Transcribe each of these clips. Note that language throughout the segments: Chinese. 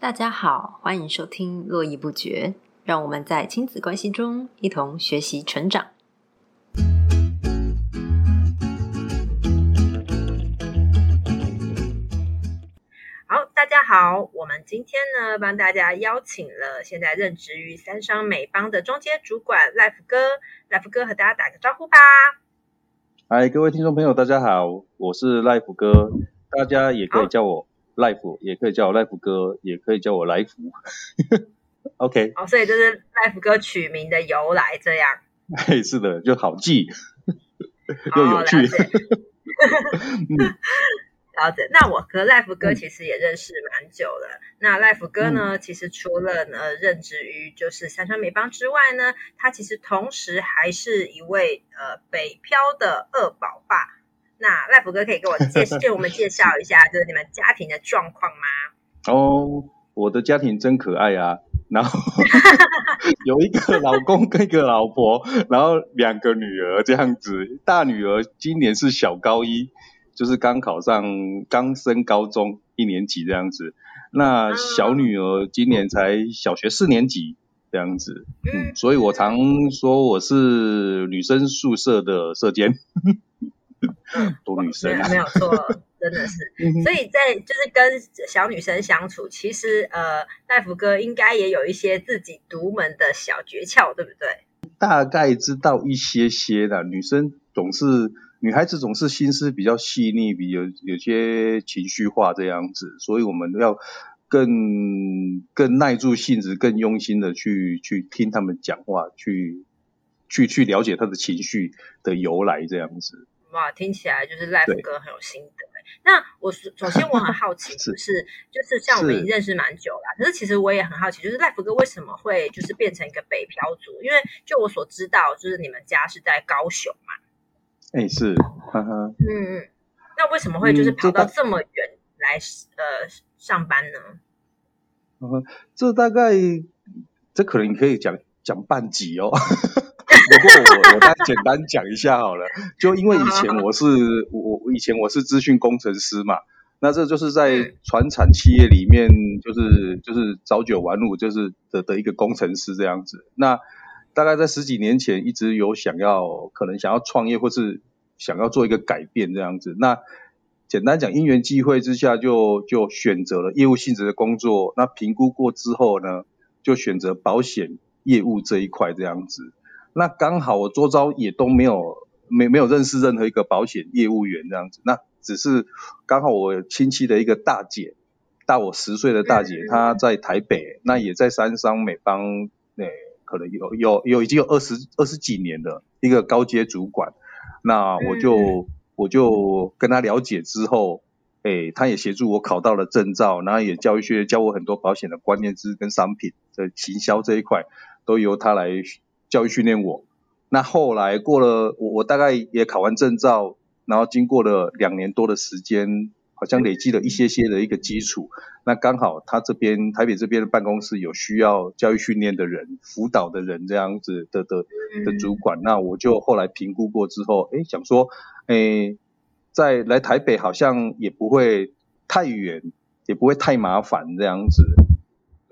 大家好，欢迎收听络绎不绝，让我们在亲子关系中一同学习成长。好，大家好，我们今天呢帮大家邀请了现在任职于三商美邦的中间主管赖福哥，赖福哥和大家打个招呼吧。嗨，各位听众朋友，大家好，我是赖福哥，大家也可以叫我。Life 也可以叫我 Life 哥，也可以叫我来福。OK，哦，所以这是 Life 哥取名的由来，这样。哎，是的，就好记，又有趣。了解。那我和 Life 哥其实也认识蛮久了。那 Life 哥呢，其实除了呢任职于就是三川美邦之外呢，他其实同时还是一位呃北漂的二宝爸。那赖福哥可以给我介 给我们介绍一下，就是你们家庭的状况吗？哦，我的家庭真可爱啊！然后 有一个老公跟一个老婆，然后两个女儿这样子。大女儿今年是小高一，就是刚考上，刚升高中一年级这样子。那小女儿今年才小学四年级这样子。嗯，所以我常说我是女生宿舍的舍监。多女生没有错，真的是。所以在就是跟小女生相处，其实呃，大福哥应该也有一些自己独门的小诀窍，对不对？大概知道一些些的。女生总是女孩子总是心思比较细腻，比有有些情绪化这样子，所以我们要更更耐住性子，更用心的去去听他们讲话，去去去了解他的情绪的由来这样子。哇，听起来就是 Life 哥很有心得那我首先我很好奇，是是就是像我们已经认识蛮久了，可是其实我也很好奇，就是 Life 哥为什么会就是变成一个北漂族？因为就我所知道，就是你们家是在高雄嘛。哎，是，嗯嗯，那为什么会就是跑到这么远来呃上班呢？嗯，这大概这可能可以讲讲半集哦。不过我我再简单讲一下好了，就因为以前我是我我以前我是资讯工程师嘛，那这就是在传产企业里面就是就是早九晚五就是的的一个工程师这样子。那大概在十几年前一直有想要可能想要创业或是想要做一个改变这样子。那简单讲因缘际会之下就就选择了业务性质的工作。那评估过之后呢，就选择保险业务这一块这样子。那刚好我周遭也都没有没没有认识任何一个保险业务员这样子，那只是刚好我亲戚的一个大姐，大我十岁的大姐，她在台北，那也在三商美邦，诶，可能有有有已经有二十二十几年的一个高阶主管，那我就我就跟她了解之后，诶，他也协助我考到了证照，然后也教一些教我很多保险的观念知识跟商品的行销这一块，都由他来。教育训练我，那后来过了我我大概也考完证照，然后经过了两年多的时间，好像累积了一些些的一个基础。那刚好他这边台北这边的办公室有需要教育训练的人、辅导的人这样子的的的主管，那我就后来评估过之后，哎，想说，哎，在来台北好像也不会太远，也不会太麻烦这样子。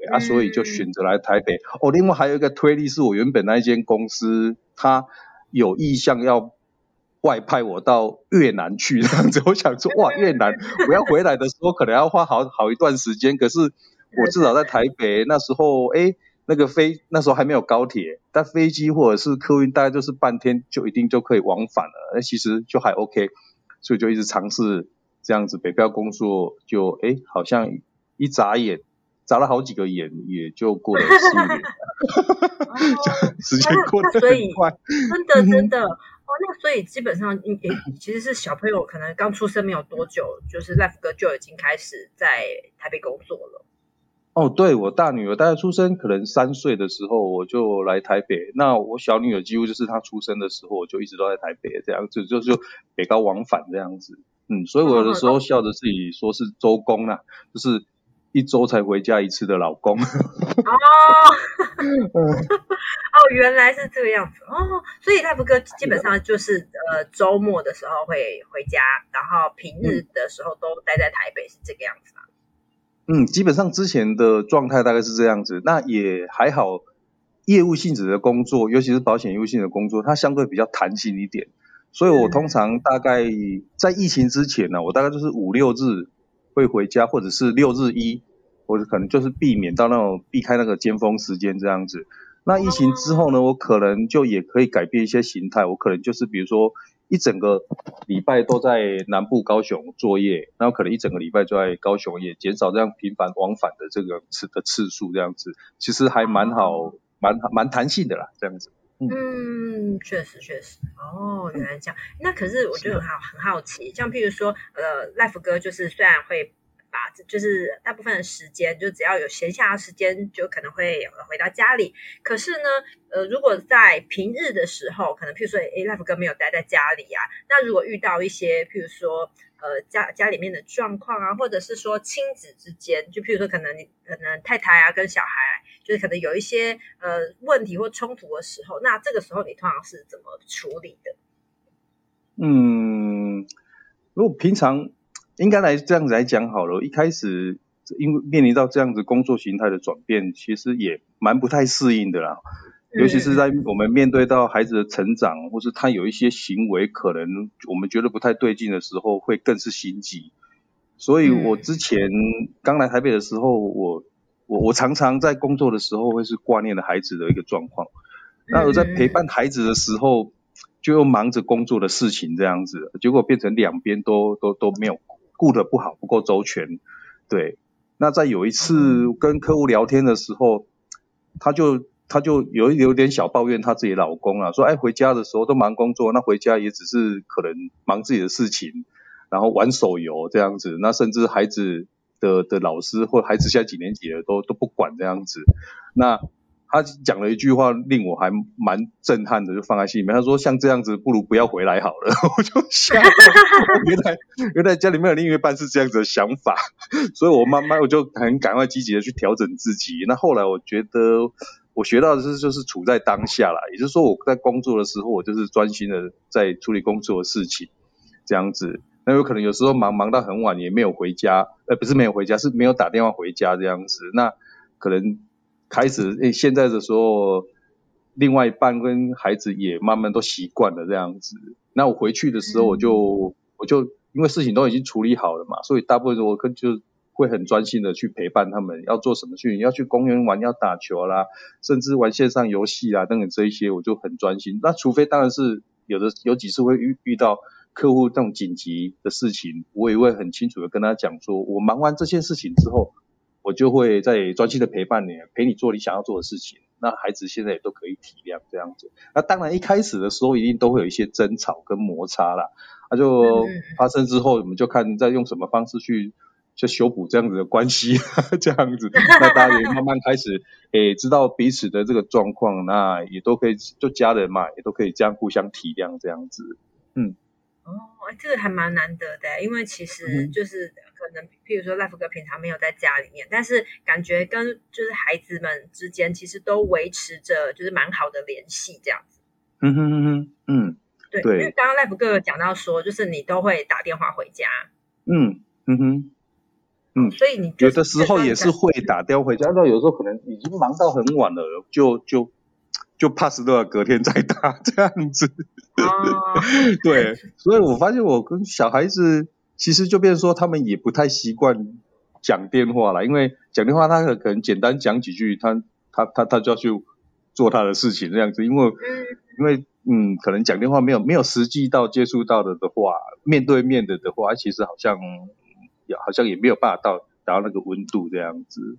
啊，所以就选择来台北。哦，另外还有一个推力是我原本那一间公司，他有意向要外派我到越南去这样子。我想说，哇，越南我要回来的时候可能要花好好一段时间。可是我至少在台北那时候，哎，那个飞那时候还没有高铁，但飞机或者是客运大概就是半天就一定就可以往返了。那其实就还 OK，所以就一直尝试这样子北漂工作，就哎好像一眨眼。眨了好几个眼，也就过了四年，时间过得很快，真的真的哦。那所以基本上，也其实是小朋友可能刚出生没有多久，就是 Life 哥就已经开始在台北工作了。哦，对我大女儿大概出生可能三岁的时候，我就来台北。那我小女儿几乎就是她出生的时候，我就一直都在台北，这样子就就北高往返这样子。嗯，所以我有的时候笑着自己说是周公啊，就是。一周才回家一次的老公哦，哦，原来是这个样子哦，所以 Life 哥基本上就是呃周末的时候会回家，然后平日的时候都待在台北，是这个样子吗？嗯，基本上之前的状态大概是这样子，那也还好。业务性质的工作，尤其是保险业务性的工作，它相对比较弹性一点。所以我通常大概在疫情之前呢，我大概就是五六日会回家，或者是六日一，或者可能就是避免到那种避开那个尖峰时间这样子。那疫情之后呢，我可能就也可以改变一些形态，我可能就是比如说一整个礼拜都在南部高雄作业，然后可能一整个礼拜就在高雄，也减少这样频繁往返的这个次的次数这样子，其实还蛮好。蛮蛮弹性的啦，这样子。嗯，确实确实。哦，原来这样。那可是我觉得很好很好奇，像譬如说，呃，Life 哥就是虽然会把就是大部分的时间，就只要有闲暇的时间，就可能会回到家里。可是呢，呃，如果在平日的时候，可能譬如说，哎，Life 哥没有待在家里啊，那如果遇到一些譬如说，呃，家家里面的状况啊，或者是说亲子之间，就譬如说可能可能太太啊跟小孩。就是可能有一些呃问题或冲突的时候，那这个时候你通常是怎么处理的？嗯，如果平常应该来这样子来讲好了，一开始因为面临到这样子工作形态的转变，其实也蛮不太适应的啦。尤其是在我们面对到孩子的成长，或是他有一些行为可能我们觉得不太对劲的时候，会更是心急。所以我之前刚来台北的时候，我我我常常在工作的时候会是挂念的孩子的一个状况，那我在陪伴孩子的时候，就又忙着工作的事情这样子，结果变成两边都都都没有顾得不好，不够周全。对，那在有一次跟客户聊天的时候，他就他就有有点小抱怨他自己老公啊，说哎回家的时候都忙工作，那回家也只是可能忙自己的事情，然后玩手游这样子，那甚至孩子。的的老师或孩子现在几年级了都都不管这样子，那他讲了一句话令我还蛮震撼的，就放在心里面。他说像这样子不如不要回来好了，我就想原来原来家里面有另一半是这样子的想法，所以我慢慢我就很赶快积极的去调整自己。那后来我觉得我学到的是就是处在当下啦，也就是说我在工作的时候我就是专心的在处理工作的事情，这样子。那有可能有时候忙忙到很晚也没有回家，呃，不是没有回家，是没有打电话回家这样子。那可能开始诶，现在的时候，另外一半跟孩子也慢慢都习惯了这样子。那我回去的时候，我就我就因为事情都已经处理好了嘛，所以大部分我跟就会很专心的去陪伴他们，要做什么去，要去公园玩，要打球啦，甚至玩线上游戏啊等等这一些，我就很专心。那除非当然是有的有几次会遇遇到。客户这种紧急的事情，我也会很清楚的跟他讲说，我忙完这件事情之后，我就会在专心的陪伴你，陪你做你想要做的事情。那孩子现在也都可以体谅这样子。那当然一开始的时候一定都会有一些争吵跟摩擦啦，那就发生之后，我们就看再用什么方式去去修补这样子的关系，这样子。那大家也慢慢开始诶知道彼此的这个状况，那也都可以就家人嘛，也都可以这样互相体谅这样子，嗯。哦，这个还蛮难得的，因为其实就是可能，譬如说 Life 哥平常没有在家里面，但是感觉跟就是孩子们之间其实都维持着就是蛮好的联系这样子。嗯哼哼哼，嗯，对，因为刚刚 Life 哥讲到说，就是你都会打电话回家。嗯嗯哼，嗯，所以你有的时候也是会打电话回家，那有时候可能已经忙到很晚了，就就。就 pass 都要隔天再打这样子，对，所以我发现我跟小孩子其实就变成说他们也不太习惯讲电话了，因为讲电话他可能简单讲几句，他他他他就要去做他的事情这样子，因为因为嗯，可能讲电话没有没有实际到接触到的的话，面对面的的话，其实好像也好像也没有办法到达到那个温度这样子。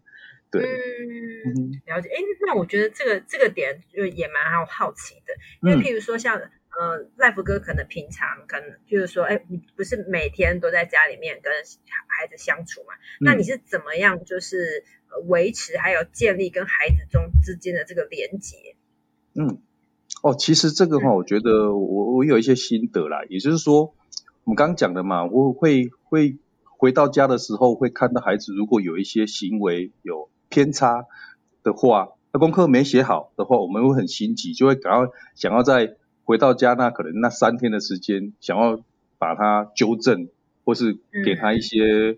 对，嗯，了解。哎，那我觉得这个这个点就也蛮好好奇的，因为譬如说像呃赖福哥可能平常可能就是说，哎，你不是每天都在家里面跟孩子相处嘛？那你是怎么样就是维持还有建立跟孩子中之间的这个连接？嗯，哦，其实这个话，我觉得我我有一些心得啦，也就是说，我们刚刚讲的嘛，我会会回到家的时候会看到孩子如果有一些行为有。偏差的话，那功课没写好的话，我们会很心急，就会赶快想要在回到家那可能那三天的时间，想要把它纠正，或是给他一些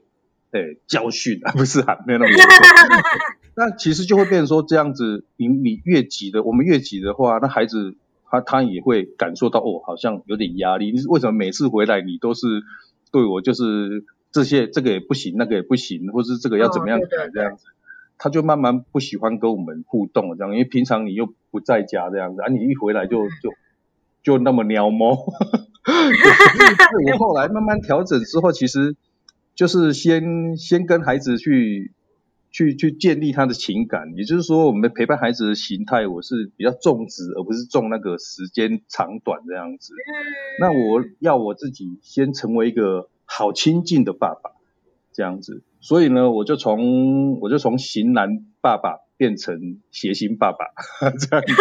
诶教训啊，不是啊，没有那么严重。那其实就会变成说这样子，你你越急的，我们越急的话，那孩子他他也会感受到哦，好像有点压力。你为什么每次回来你都是对我就是这些这个也不行，那个也不行，或是这个要怎么样改这样子？他就慢慢不喜欢跟我们互动这样，因为平常你又不在家这样子，啊，你一回来就就就那么喵猫。我后来慢慢调整之后，其实就是先先跟孩子去去去建立他的情感，也就是说，我们陪伴孩子的形态，我是比较重质，而不是重那个时间长短这样子。那我要我自己先成为一个好亲近的爸爸，这样子。所以呢，我就从我就从型男爸爸变成谐星爸爸 这样子。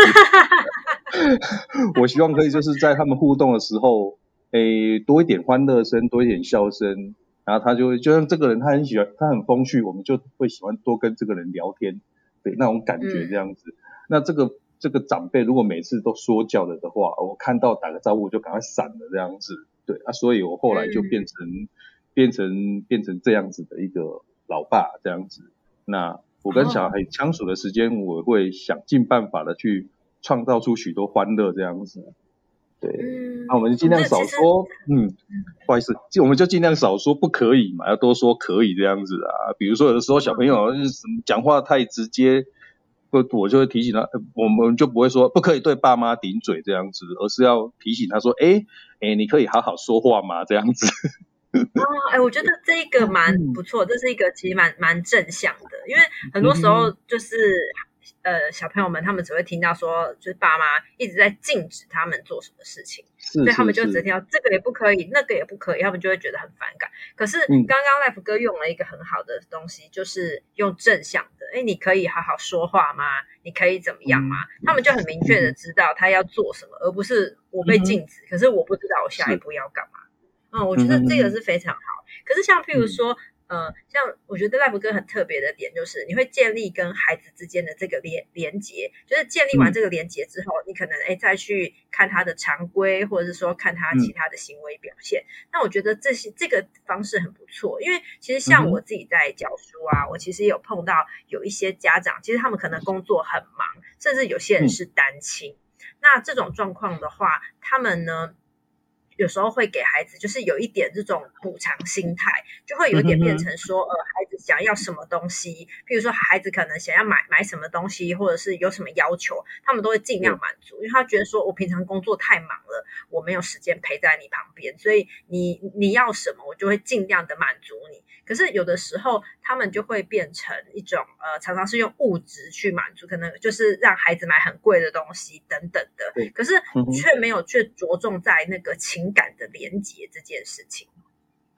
我希望可以就是在他们互动的时候，诶，多一点欢乐声，多一点笑声，然后他就会，就像这个人，他很喜欢，他很风趣，我们就会喜欢多跟这个人聊天，对，那种感觉这样子。那这个这个长辈如果每次都说教了的话，我看到打个招呼就赶快闪了这样子，对啊，所以我后来就变成变成变成这样子的一个老爸这样子。那我跟小孩相处的时间，我会想尽办法的去。创造出许多欢乐这样子，对，那我们尽量少说，嗯，不好意思，就我们就尽量少说不可以嘛，要多说可以这样子啊。比如说有的时候小朋友讲话太直接，我我就会提醒他，我们就不会说不可以对爸妈顶嘴这样子，而是要提醒他说，哎哎，你可以好好说话嘛这样子。哦，哎，我觉得这个蛮不错，这是一个其实蛮蛮正向的，因为很多时候就是。呃，小朋友们他们只会听到说，就是爸妈一直在禁止他们做什么事情，所以他们就只听到这个也不可以，那个也不可以，他们就会觉得很反感。可是刚刚 Life 哥用了一个很好的东西，就是用正向的，哎，你可以好好说话吗？你可以怎么样吗？他们就很明确的知道他要做什么，而不是我被禁止，可是我不知道我下一步要干嘛。嗯，我觉得这个是非常好。可是像譬如说。呃，像我觉得 Life 哥很特别的点就是，你会建立跟孩子之间的这个连连接，就是建立完这个连接之后，你可能哎再去看他的常规，或者是说看他其他的行为表现。那我觉得这些这个方式很不错，因为其实像我自己在教书啊，我其实有碰到有一些家长，其实他们可能工作很忙，甚至有些人是单亲。那这种状况的话，他们呢？有时候会给孩子，就是有一点这种补偿心态，就会有点变成说，呃，孩子想要什么东西，譬如说孩子可能想要买买什么东西，或者是有什么要求，他们都会尽量满足，因为他觉得说我平常工作太忙了，我没有时间陪在你旁边，所以你你要什么，我就会尽量的满足你。可是有的时候，他们就会变成一种呃，常常是用物质去满足，可能就是让孩子买很贵的东西等等的。可是却没有却着重在那个情感的连接这件事情。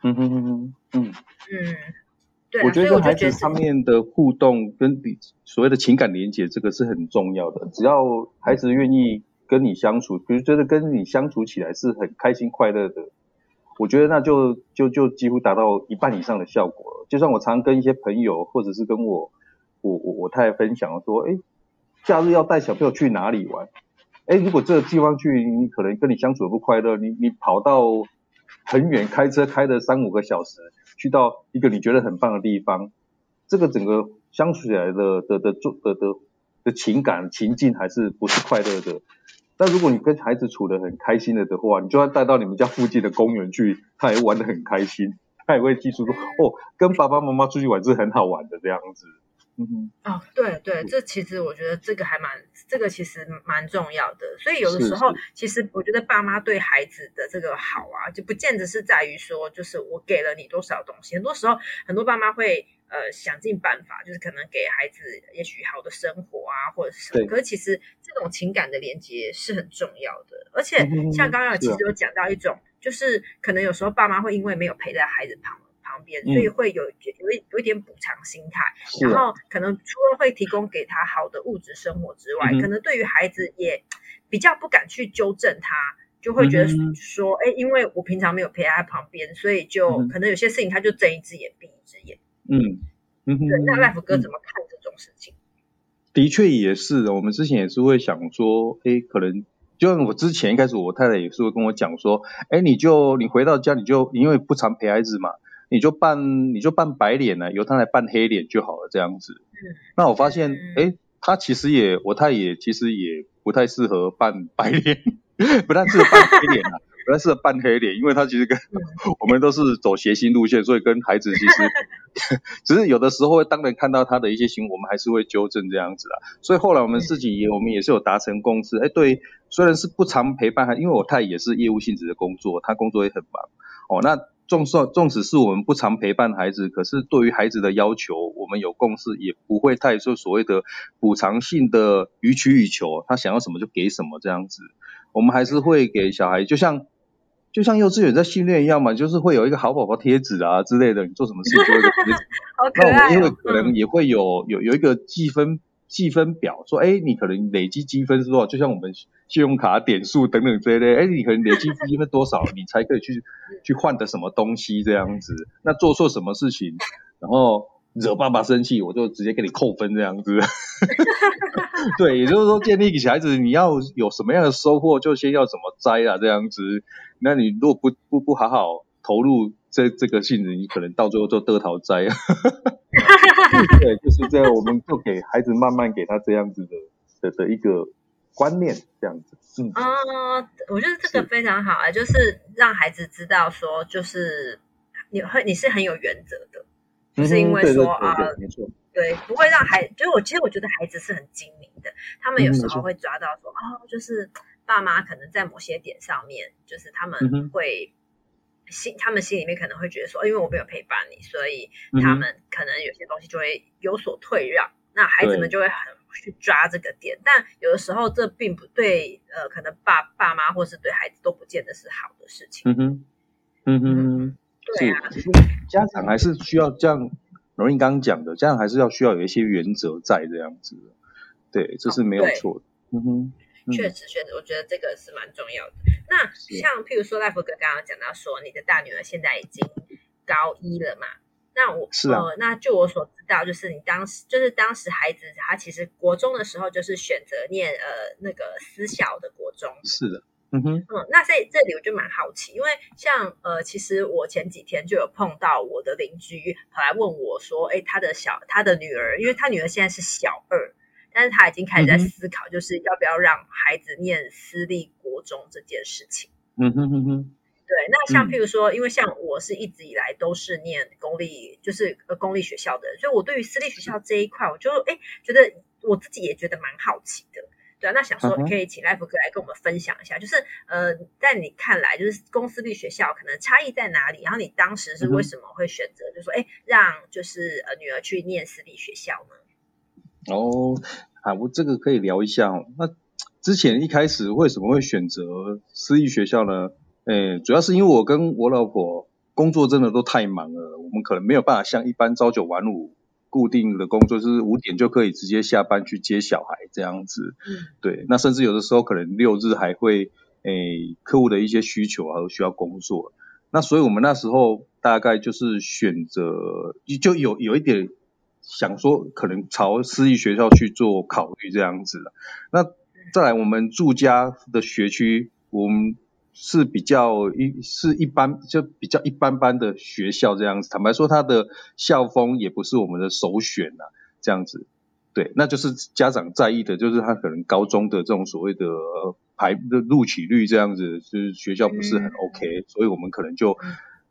嗯哼哼哼，嗯嗯，对。我觉得孩子上面的互动跟所谓的情感连接，这个是很重要的。只要孩子愿意跟你相处，比如觉得跟你相处起来是很开心快乐的。我觉得那就就就几乎达到一半以上的效果了。就算我常跟一些朋友，或者是跟我我我我太太分享说，哎，假日要带小朋友去哪里玩？哎，如果这个地方去，你可能跟你相处不快乐，你你跑到很远，开车开了三五个小时，去到一个你觉得很棒的地方，这个整个相处起来的的的的的的情感情境还是不是快乐的。但如果你跟孩子处得很开心了的话，你就算带到你们家附近的公园去，他也玩得很开心，他也会记住说，哦，跟爸爸妈妈出去玩是很好玩的这样子。嗯哼，哦，对对，这其实我觉得这个还蛮，这个其实蛮重要的。所以有的时候，其实我觉得爸妈对孩子的这个好啊，就不见得是在于说，就是我给了你多少东西。很多时候，很多爸妈会。呃，想尽办法，就是可能给孩子也许好的生活啊，或者是什么。可是其实这种情感的连接是很重要的。而且像刚刚其实有讲到一种，就是可能有时候爸妈会因为没有陪在孩子旁旁边，所以会有有一有一点补偿心态。然后可能除了会提供给他好的物质生活之外，可能对于孩子也比较不敢去纠正他，就会觉得说，哎，因为我平常没有陪在他旁边，所以就可能有些事情他就睁一只眼闭一只眼。嗯嗯，对，那 Life 哥怎么看这种事情？的确也是，我们之前也是会想说，哎，可能就像我之前一开始，我太太也是会跟我讲说，哎，你就你回到家，你就因为不常陪孩子嘛，你就扮你就扮白脸呢，由他来扮黑脸就好了，这样子。那我发现，哎，他其实也我太也其实也不太适合扮白脸，不太适合扮黑脸啊。主要是半黑脸，因为他其实跟 我们都是走谐星路线，所以跟孩子其实 只是有的时候，当然看到他的一些行为，我们还是会纠正这样子啊。所以后来我们自己也，我们也是有达成共识。哎，对，虽然是不常陪伴他，因为我太也是业务性质的工作，他工作也很忙。哦，那纵算纵使是我们不常陪伴孩子，可是对于孩子的要求，我们有共识，也不会太说所谓的补偿性的予取予求，他想要什么就给什么这样子。我们还是会给小孩，就像就像幼稚园在训练一样嘛，就是会有一个好宝宝贴纸啊之类的，你做什么事情都会贴纸。那我们因为可能也会有有有一个积分积分表，说哎，你可能累积积分是多少？就像我们信用卡点数等等这类，哎，你可能累积积分多少，你才可以去 去换的什么东西这样子？那做错什么事情，然后。惹爸爸生气，我就直接给你扣分这样子。对，也就是说，建立小孩子你要有什么样的收获，就先要怎么栽啊这样子。那你如果不不不好好投入这这个性质，你可能到最后就得桃栽。对，就是这样，我们就给孩子慢慢给他这样子的的的一个观念，这样子。嗯，哦，我觉得这个非常好啊，就是让孩子知道说，就是你会你是很有原则的。就是因为说啊，没错对，不会让孩，就是我其实我觉得孩子是很精明的，他们有时候会抓到说，哦，就是爸妈可能在某些点上面，就是他们会心，他们心里面可能会觉得说，因为我没有陪伴你，所以他们可能有些东西就会有所退让，那孩子们就会很去抓这个点，但有的时候这并不对，呃，可能爸爸妈或是对孩子都不见得是好的事情。嗯哼，嗯哼。是，其实家长还是需要这样，容易刚刚讲的，家长还是要需要有一些原则在这样子，对，这是没有错的。嗯哼，确实确实，我觉得这个是蛮重要的。那像譬如说赖福哥刚刚讲到说，你的大女儿现在已经高一了嘛？那我是啊，那就我所知道，就是你当时就是当时孩子他其实国中的时候就是选择念呃那个私校的国中，是的。嗯哼，嗯，那在这里我就蛮好奇，因为像呃，其实我前几天就有碰到我的邻居跑来问我说，哎，他的小他的女儿，因为他女儿现在是小二，但是他已经开始在思考，就是要不要让孩子念私立国中这件事情。嗯哼哼哼，对，那像譬如说，因为像我是一直以来都是念公立，就是呃公立学校的，所以我对于私立学校这一块，我就哎觉得我自己也觉得蛮好奇的。对啊，那想说可以请赖福哥来跟我们分享一下，就是呃，在你看来，就是公私立学校可能差异在哪里？然后你当时是为什么会选择，就说哎，让就是呃女儿去念私立学校呢？哦，啊，我这个可以聊一下哦。那之前一开始为什么会选择私立学校呢？诶，主要是因为我跟我老婆工作真的都太忙了，我们可能没有办法像一般朝九晚五。固定的工作就是五点就可以直接下班去接小孩这样子，嗯，对，那甚至有的时候可能六日还会诶客户的一些需求啊需要工作，那所以我们那时候大概就是选择就有有一点想说可能朝私立学校去做考虑这样子那再来我们住家的学区我们。是比较一是一般就比较一般般的学校这样子，坦白说，他的校风也不是我们的首选呐，这样子，对，那就是家长在意的，就是他可能高中的这种所谓的排的录取率这样子，就是学校不是很 OK，所以我们可能就。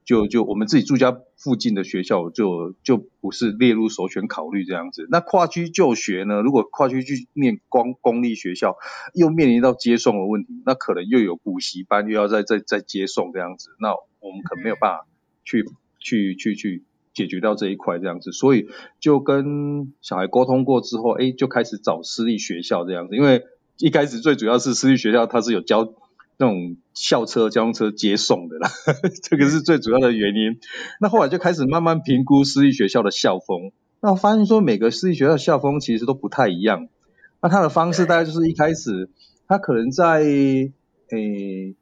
就就我们自己住家附近的学校，就就不是列入首选考虑这样子。那跨区就学呢？如果跨区去念光公立学校，又面临到接送的问题，那可能又有补习班，又要再再再接送这样子。那我们可没有办法去去去去解决掉这一块这样子。所以就跟小孩沟通过之后，哎，就开始找私立学校这样子。因为一开始最主要是私立学校它是有教。那种校车、交通车接送的啦，这个是最主要的原因。那后来就开始慢慢评估私立学校的校风，那我发现说每个私立学校校风其实都不太一样。那他的方式大概就是一开始，他可能在诶，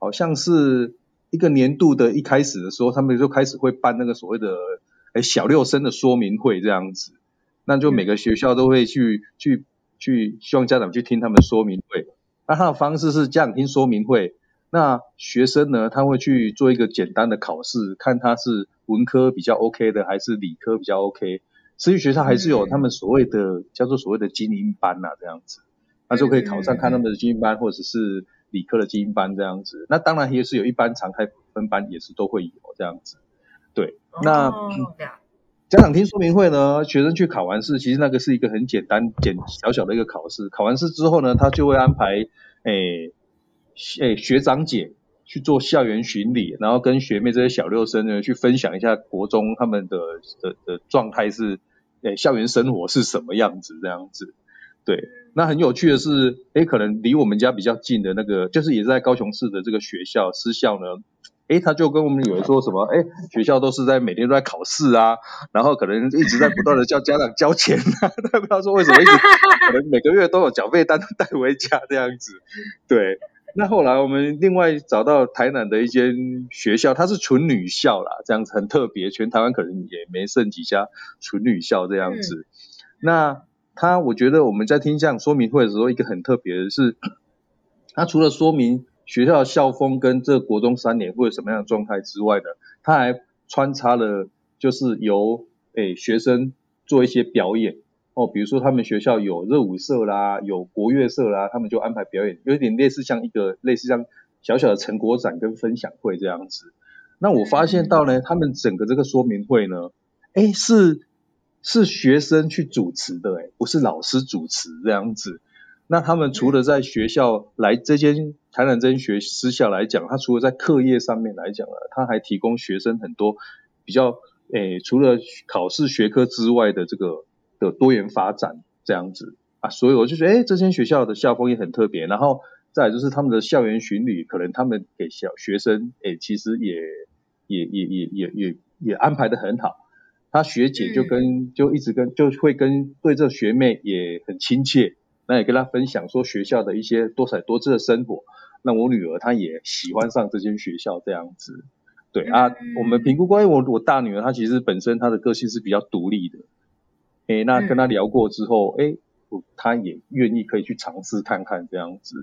好像是一个年度的一开始的时候，他们就开始会办那个所谓的诶小六生的说明会这样子。那就每个学校都会去去去，希望家长去听他们说明会。那他的方式是家长听说明会，那那学生呢，他会去做一个简单的考试，看他是文科比较 OK 的，还是理科比较 OK。私立学校还是有他们所谓的叫做所谓的精英班呐，这样子，那就可以考上看他们的精英班，或者是理科的精英班这样子。那当然也是有一般常态分班，也是都会有这样子。对，那家长听说明会呢，学生去考完试，其实那个是一个很简单、简小小的一个考试。考完试之后呢，他就会安排诶诶学长姐去做校园巡礼，然后跟学妹这些小六生呢去分享一下国中他们的的的状态是。诶，校园生活是什么样子？这样子，对，那很有趣的是，诶，可能离我们家比较近的那个，就是也是在高雄市的这个学校私校呢，诶，他就跟我们有人说什么，诶，学校都是在每天都在考试啊，然后可能一直在不断的叫家长交钱啊，他不知道说为什么一直可能每个月都有缴费单带回家这样子，对。那后来我们另外找到台南的一间学校，它是纯女校啦，这样子很特别，全台湾可能也没剩几家纯女校这样子。那他我觉得我们在听这样说明会的时候，一个很特别的是，他除了说明学校的校风跟这国中三年会有什么样的状态之外呢，他还穿插了就是由诶学生做一些表演。哦，比如说他们学校有热舞社啦，有国乐社啦，他们就安排表演，有点类似像一个类似像小小的成果展跟分享会这样子。那我发现到呢，他们整个这个说明会呢，哎，是是学生去主持的，哎，不是老师主持这样子。那他们除了在学校来这间台南真学私校来讲，他除了在课业上面来讲呢，他还提供学生很多比较，诶，除了考试学科之外的这个。的多元发展这样子啊，所以我就觉得，哎，这间学校的校风也很特别。然后再就是他们的校园巡礼，可能他们给小学生，哎，其实也也也也也也也安排的很好。他学姐就跟就一直跟就会跟对这学妹也很亲切，那也跟他分享说学校的一些多彩多姿的生活。那我女儿她也喜欢上这间学校这样子。对啊，我们评估关于我我大女儿她其实本身她的个性是比较独立的。哎，那跟她聊过之后，哎，她也愿意可以去尝试看看这样子。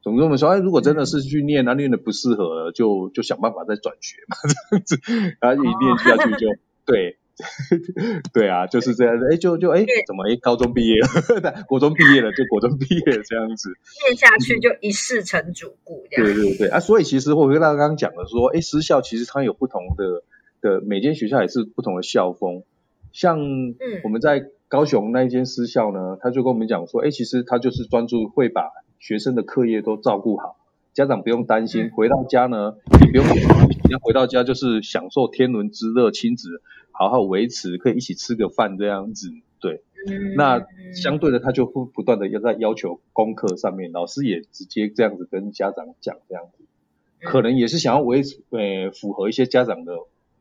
总之我们说，哎，如果真的是去念，那念的不适合，就就想办法再转学嘛，这样子。然后一念下去就 对，对啊，就是这样子。哎，就就哎，怎么哎，高中毕业了，国中毕业了，就国中毕业这样子。念下去就一世成主顾。对对对啊，所以其实我跟大家刚刚讲的说，哎，私校其实它有不同的的，每间学校也是不同的校风。像我们在高雄那一间私校呢，他就跟我们讲说，哎，其实他就是专注会把学生的课业都照顾好，家长不用担心，回到家呢也不用，要回到家就是享受天伦之乐，亲子好好维持，可以一起吃个饭这样子，对。那相对的，他就不不断的要在要求功课上面，老师也直接这样子跟家长讲这样子，可能也是想要维持，呃，符合一些家长的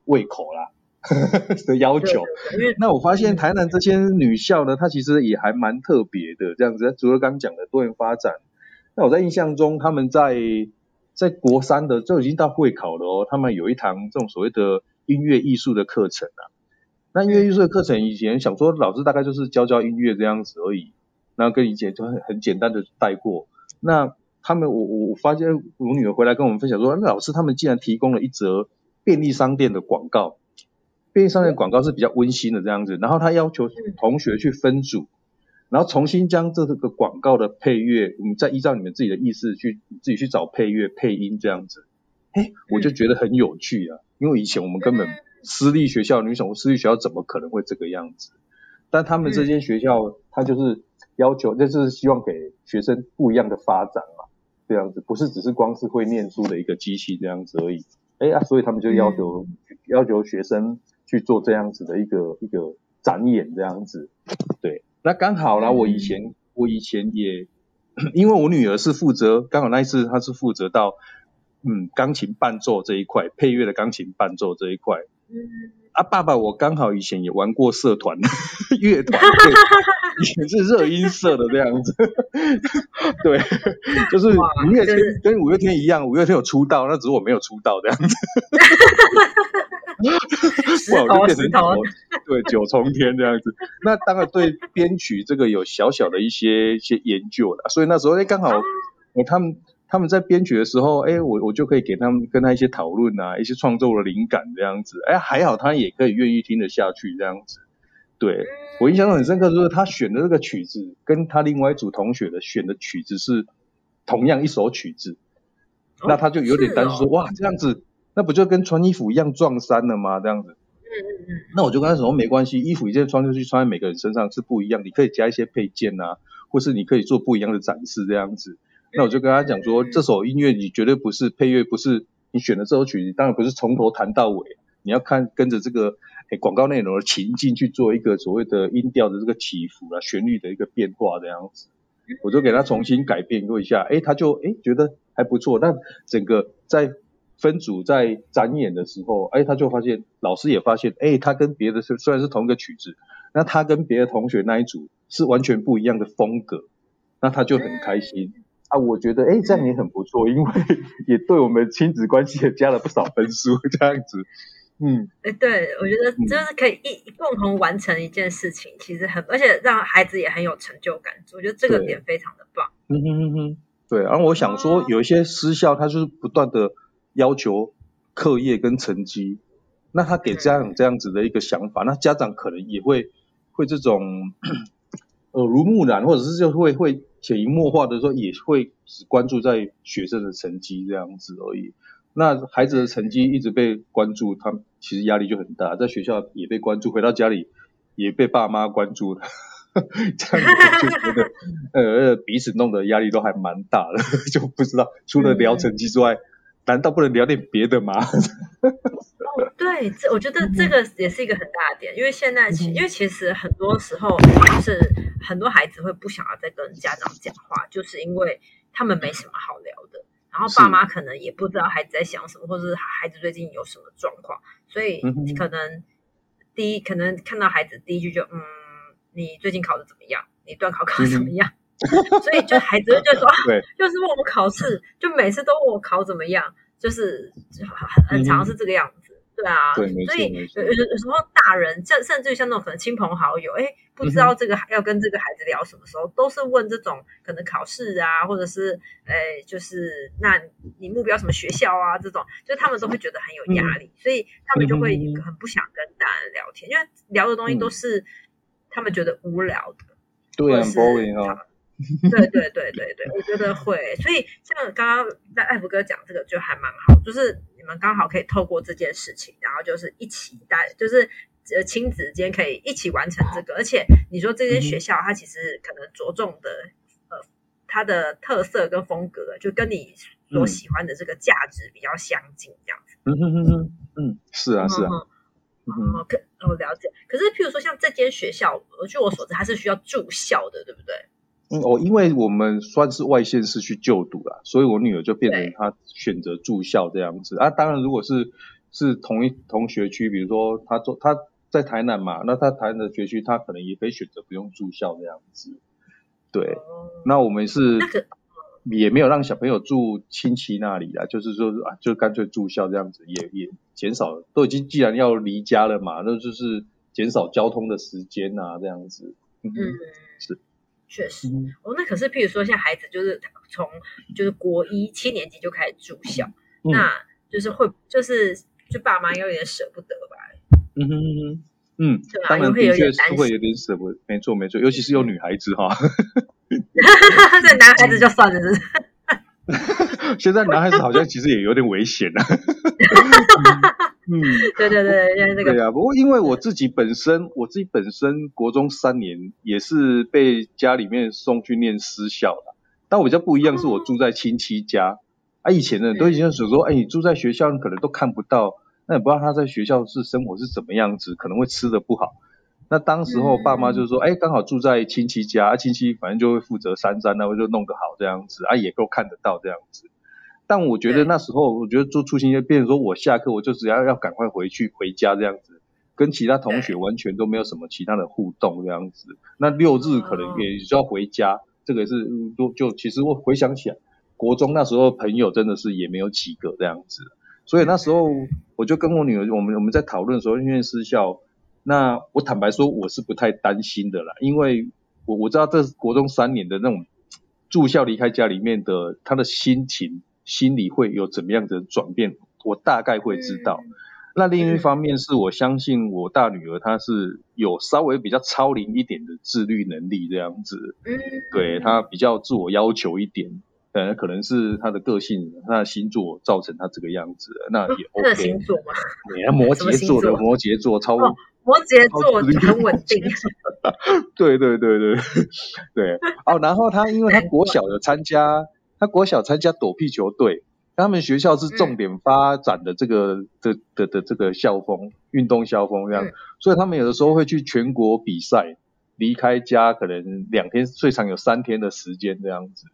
胃口啦。的要求，那我发现台南这些女校呢，它其实也还蛮特别的，这样子。除了刚讲的多元发展，那我在印象中，他们在在国三的就已经到会考了哦。他们有一堂这种所谓的音乐艺术的课程啊。那音乐艺术的课程，以前想说老师大概就是教教音乐这样子而已，然后跟以前就很很简单的带过。那他们，我我我发现我女儿回来跟我们分享说，那老师他们竟然提供了一则便利商店的广告。便利商店广告是比较温馨的这样子，然后他要求同学去分组，然后重新将这个广告的配乐，我们再依照你们自己的意思去自己去找配乐配音这样子，哎，我就觉得很有趣啊，因为以前我们根本私立学校，你想私立学校怎么可能会这个样子？但他们这间学校，他就是要求，就是希望给学生不一样的发展嘛，这样子不是只是光是会念书的一个机器这样子而已，哎啊，所以他们就要求要求学生。去做这样子的一个一个展演这样子，对，那刚好啦，我以前我以前也，因为我女儿是负责，刚好那一次她是负责到嗯钢琴伴奏这一块，配乐的钢琴伴奏这一块。嗯。啊，爸爸，我刚好以前也玩过社团 乐团，以前是热音社的这样子。对，就是五月天跟五月天一样，五月天有出道，那只是我没有出道这样子。哇，我就变成九对九重天这样子。那当然对编曲这个有小小的一些一些研究了，所以那时候哎刚好，他们他们在编曲的时候，哎，我我就可以给他们跟他一些讨论啊，一些创作的灵感这样子，哎，还好他也可以愿意听得下去这样子。对我印象都很深刻，就是他选的这个曲子，跟他另外一组同学的选的曲子是同样一首曲子，那他就有点担心说，哇，这样子，那不就跟穿衣服一样撞衫了吗？这样子。嗯嗯嗯。那我就跟他说没关系，衣服一件穿出去，穿在每个人身上是不一样，你可以加一些配件啊，或是你可以做不一样的展示这样子。那我就跟他讲说，这首音乐你绝对不是配乐，不是你选的这首曲子，当然不是从头弹到尾，你要看跟着这个诶广告内容的情境去做一个所谓的音调的这个起伏啊，旋律的一个变化这样子。我就给他重新改变过一下，诶，他就诶觉得还不错。但整个在分组在展演的时候，哎，他就发现老师也发现，哎，他跟别的虽虽然是同一个曲子，那他跟别的同学那一组是完全不一样的风格，那他就很开心。啊，我觉得哎，这样也很不错，因为也对我们亲子关系也加了不少分数，这样子。嗯，哎，对，我觉得就是可以一共同完成一件事情，其实很，而且让孩子也很有成就感。我觉得这个点非常的棒。嗯哼哼哼，对。然后我想说，有一些私校，他就是不断的要求课业跟成绩，那他给家长这样子的一个想法，那家长可能也会会这种耳濡目染，或者是就会会。潜移默化的说，也会只关注在学生的成绩这样子而已。那孩子的成绩一直被关注，他其实压力就很大，在学校也被关注，回到家里也被爸妈关注了，这样子就觉得呃彼此弄得压力都还蛮大的，就不知道除了聊成绩之外，难道不能聊点别的吗？哦，对，这我觉得这个也是一个很大的点，因为现在其因为其实很多时候就是很多孩子会不想要再跟家长讲话，就是因为他们没什么好聊的，然后爸妈可能也不知道孩子在想什么，或者是孩子最近有什么状况，所以可能第一可能看到孩子第一句就嗯，你最近考的怎么样？你段考考的怎么样？所以就孩子就说，对，就是问我们考试，就每次都问我考怎么样，就是很很常是这个样子。对啊，所以有有有时候大人，甚甚至于像那种可能亲朋好友，哎，不知道这个要跟这个孩子聊什么时候，都是问这种可能考试啊，或者是哎，就是那你目标什么学校啊这种，就他们都会觉得很有压力，所以他们就会很不想跟大人聊天，因为聊的东西都是他们觉得无聊的，对，很 boring 啊。对对对对对，我觉得会，所以像刚刚在艾福哥讲这个就还蛮好，就是你们刚好可以透过这件事情，然后就是一起带，就是呃亲子间可以一起完成这个，而且你说这间学校它其实可能着重的呃它的特色跟风格，就跟你所喜欢的这个价值比较相近，这样子。嗯哼哼哼，嗯，是啊是啊，哦可我了解，可是譬如说像这间学校，据我所知它是需要住校的，对不对？嗯，哦因为我们算是外县市去就读了，所以我女儿就变成她选择住校这样子啊。当然，如果是是同一同学区，比如说她做她在台南嘛，那她台南的学区，她可能也可以选择不用住校这样子。对，那我们是也没有让小朋友住亲戚那里啊，就是说啊，就干脆住校这样子，也也减少都已经既然要离家了嘛，那就是减少交通的时间啊，这样子。嗯，是。确实，哦，那可是，譬如说，像孩子就是从就是国一七年级就开始住校，那就是会就是就爸妈有点舍不得吧？嗯哼哼哼，嗯，当然的确是会有点舍不得，没错没错，尤其是有女孩子哈，这男孩子就算了，是。现在男孩子好像其实也有点危险了。嗯，对 对对，因为这个对啊。不过因为我自己本身，我自己本身国中三年也是被家里面送去念私校的。但我比较不一样，是我住在亲戚家。啊，以前呢都已经想说，哎，你住在学校，你可能都看不到，那也不知道他在学校是生活是怎么样子，可能会吃的不好。那当时候爸妈就说，哎，刚好住在亲戚家，啊，亲戚反正就会负责三餐，那我就弄个好这样子，啊，也够看得到这样子。但我觉得那时候，我觉得做出行就变成说我下课我就只要要赶快回去回家这样子，跟其他同学完全都没有什么其他的互动这样子。那六日可能也需要回家，这个是就就其实我回想起来，国中那时候朋友真的是也没有几个这样子。所以那时候我就跟我女儿，我们我们在讨论说因为私校。那我坦白说，我是不太担心的啦，因为我我知道这国中三年的那种住校离开家里面的他的心情、心理会有怎么样的转变，我大概会知道。那另一方面是我相信我大女儿她是有稍微比较超龄一点的自律能力这样子，嗯，对她比较自我要求一点，呃，可能是她的个性、她的星座造成她这个样子，那也 OK。星座吗？你看摩羯座的摩羯座超摩羯座很稳定。对对对对对。哦，然后他因为他国小有参加，他国小参加躲避球队。他们学校是重点发展的这个的的的这个校风，运动校风这样，所以他们有的时候会去全国比赛，离开家可能两天，最长有三天的时间这样子。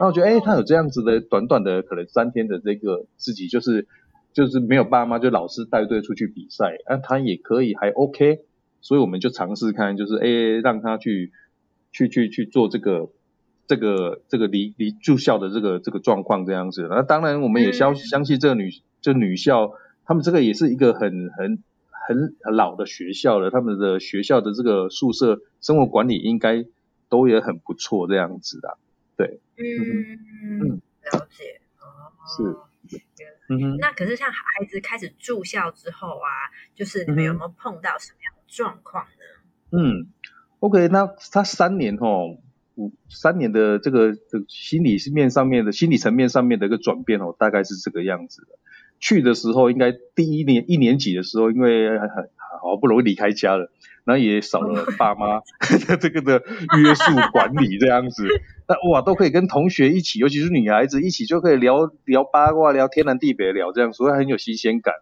那我觉得，哎，他有这样子的短短的可能三天的这个自己就是就是没有爸妈，就老师带队出去比赛，那他也可以还 OK，所以我们就尝试看，就是哎让他去去去去做这个。这个这个离离住校的这个这个状况这样子，那当然我们也相相信这个女这女校，他们这个也是一个很很很老的学校了，他们的学校的这个宿舍生活管理应该都也很不错这样子的，对，嗯嗯，了解。哦，是，嗯哼，那可是像孩子开始住校之后啊，就是你们有没有碰到什么样的状况呢？嗯，OK，那他三年哦。三年的这个这心理面上面的心理层面上面的一个转变哦，大概是这个样子的。去的时候应该第一年一年级的时候，因为很好不容易离开家了，然后也少了爸妈 这个的约束管理这样子，那哇都可以跟同学一起，尤其是女孩子一起就可以聊聊八卦，聊天南地北聊这样，所以很有新鲜感。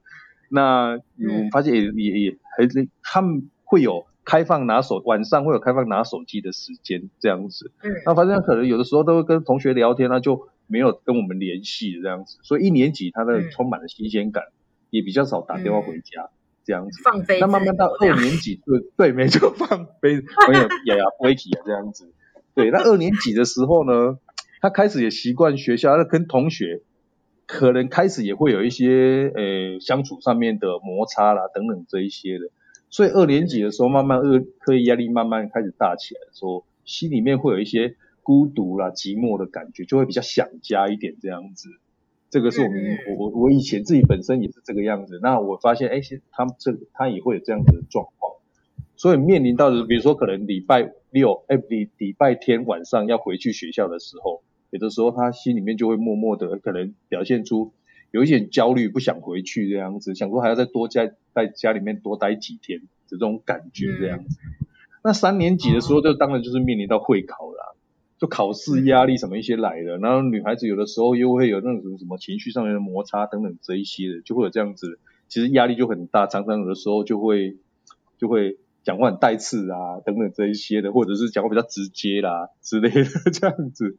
那我发现也也也很他们会有。开放拿手，晚上会有开放拿手机的时间这样子。嗯，那反正可能有的时候都会跟同学聊天，那就没有跟我们联系这样子。所以一年级他的充满了新鲜感，也比较少打电话回家这样子。放飞。那慢慢到二年级，对 对，没错，放飞，没有呀呀，不会提啊这样子。对，那二年级的时候呢，他开始也习惯学校，那跟同学可能开始也会有一些呃相处上面的摩擦啦等等这一些的。所以二年级的时候，慢慢二课业压力慢慢开始大起来的时候，心里面会有一些孤独啦、寂寞的感觉，就会比较想家一点这样子。这个是我们我我我以前自己本身也是这个样子。那我发现，哎，他这他也会有这样子的状况。所以面临到的，比如说可能礼拜六，哎，礼礼拜天晚上要回去学校的时候，有的时候他心里面就会默默的可能表现出。有一点焦虑，不想回去这样子，想说还要再多在在家里面多待几天，这种感觉这样子。那三年级的时候，就当然就是面临到会考了，就考试压力什么一些来的。然后女孩子有的时候又会有那种什么情绪上面的摩擦等等这一些的，就会有这样子，其实压力就很大，常常有的时候就会就会讲话很带刺啊等等这一些的，或者是讲话比较直接啦之类的 这样子，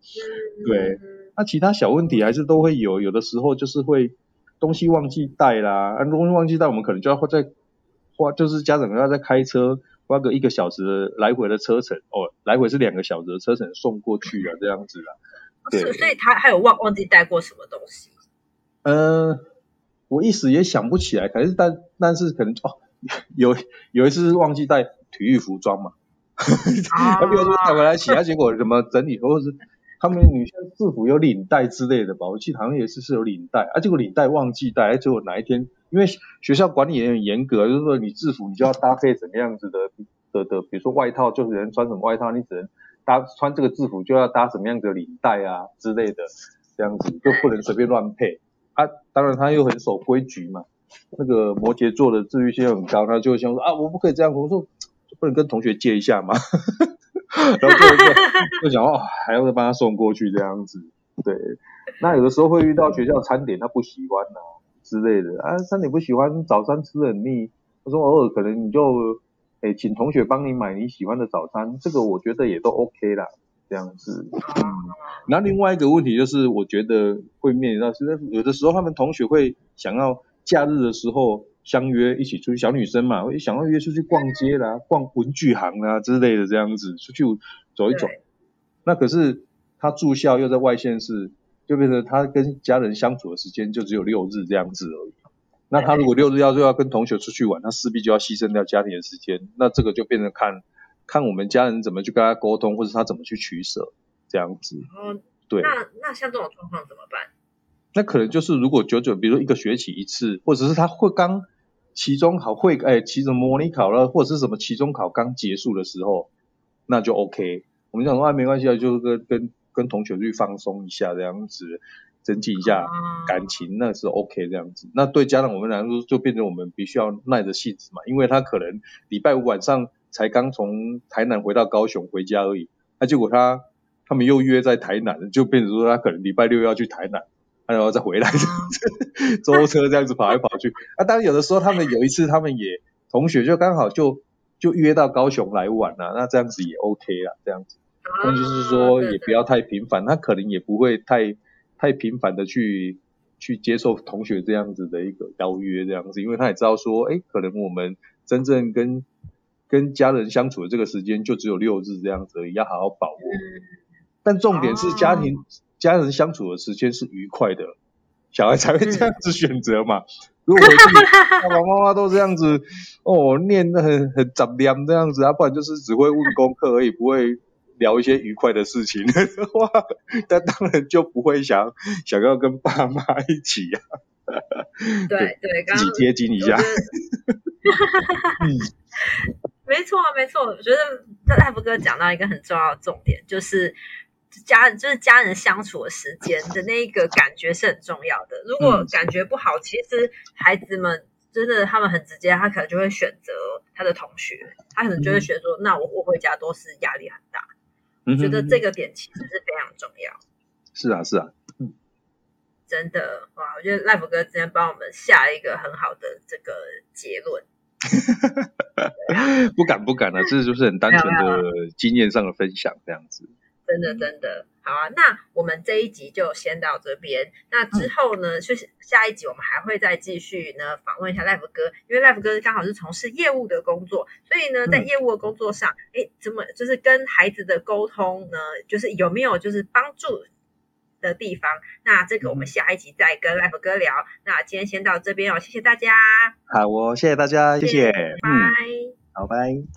对。那其他小问题还是都会有，有的时候就是会东西忘记带啦，啊东西忘记带，我们可能就要再花，就是家长要再开车花个一个小时的来回的车程，哦，来回是两个小时的车程送过去啊，这样子啦。对，所以他还有忘忘记带过什么东西？嗯，我一时也想不起来，可是但但是可能哦，有有一次是忘记带体育服装嘛，他比如说带回来洗，他结果怎么整理或者是。他们女生制服有领带之类的吧？我记得好像也是是有领带，啊，结果领带忘记带，结果哪一天，因为学校管理也很严格，就是说你制服你就要搭配怎么样子的的的，比如说外套就是人穿什么外套，你只能搭穿这个制服就要搭什么样的领带啊之类的，这样子就不能随便乱配。啊，当然他又很守规矩嘛，那个摩羯座的自律性又很高，他就想说啊，我不可以这样，我说不能跟同学借一下吗？然后就就就讲哦，还要再帮他送过去这样子，对。那有的时候会遇到学校餐点他不喜欢呐之类的啊，餐点不喜欢，早餐吃的很腻。他说偶尔可能你就诶请同学帮你买你喜欢的早餐，这个我觉得也都 OK 啦，这样子。嗯。那另外一个问题就是，我觉得会面临到是有的时候他们同学会想要假日的时候。相约一起出去，小女生嘛，我想要约出去逛街啦，逛文具行啦之类的这样子，出去走一走。那可是他住校又在外县市，就变成他跟家人相处的时间就只有六日这样子而已。那他如果六日要就要跟同学出去玩，他势必就要牺牲掉家庭的时间。那这个就变成看看我们家人怎么去跟他沟通，或者他怎么去取舍这样子。嗯，对，那那像这种状况怎么办？那可能就是如果久久，比如说一个学期一次，或者是他会刚期中考会，哎，期中模拟考了，或者是什么期中考刚结束的时候，那就 OK。我们讲说啊，没关系啊，就跟跟跟同学去放松一下这样子，增进一下感情，那是 OK 这样子。那对家长我们来说，就变成我们必须要耐着性子嘛，因为他可能礼拜五晚上才刚从台南回到高雄回家而已，那结果他他们又约在台南，就变成说他可能礼拜六要去台南。然后再回来，舟车这样子跑来跑去。啊，当然有的时候他们有一次，他们也同学就刚好就就约到高雄来玩了，那这样子也 OK 啦，这样子。那就是说也不要太频繁，他可能也不会太太频繁的去去接受同学这样子的一个邀约这样子，因为他也知道说，哎，可能我们真正跟跟家人相处的这个时间就只有六日这样子，要好好把握。但重点是家庭。家人相处的时间是愉快的，小孩才会这样子选择嘛。如果爸爸妈妈都这样子，哦，念的很很杂念这样子啊，不然就是只会问功课而已，不会聊一些愉快的事情 的话，那当然就不会想想要跟爸妈一起呀。对对，自己贴近一下。嗯，没错没错，我觉得大福哥讲到一个很重要的重点，就是。家就是家人相处的时间的那一个感觉是很重要的。如果感觉不好，其实孩子们真的他们很直接，他可能就会选择他的同学，他可能就会选择说：“那我我回家都是压力很大。”我觉得这个点其实是非常重要。是啊，是啊，真的哇！我觉得赖福哥今天帮我们下一个很好的这个结论。不敢不敢啊，这就是很单纯的经验上的分享，这样子。真的真的好啊！那我们这一集就先到这边。那之后呢，就是下一集我们还会再继续呢访问一下 Life 哥，因为 Life 哥刚好是从事业务的工作，所以呢，在业务的工作上，哎，怎么就是跟孩子的沟通呢？就是有没有就是帮助的地方？那这个我们下一集再跟 Life 哥聊。那今天先到这边哦，谢谢大家。好哦，谢谢大家，谢谢，拜，好拜。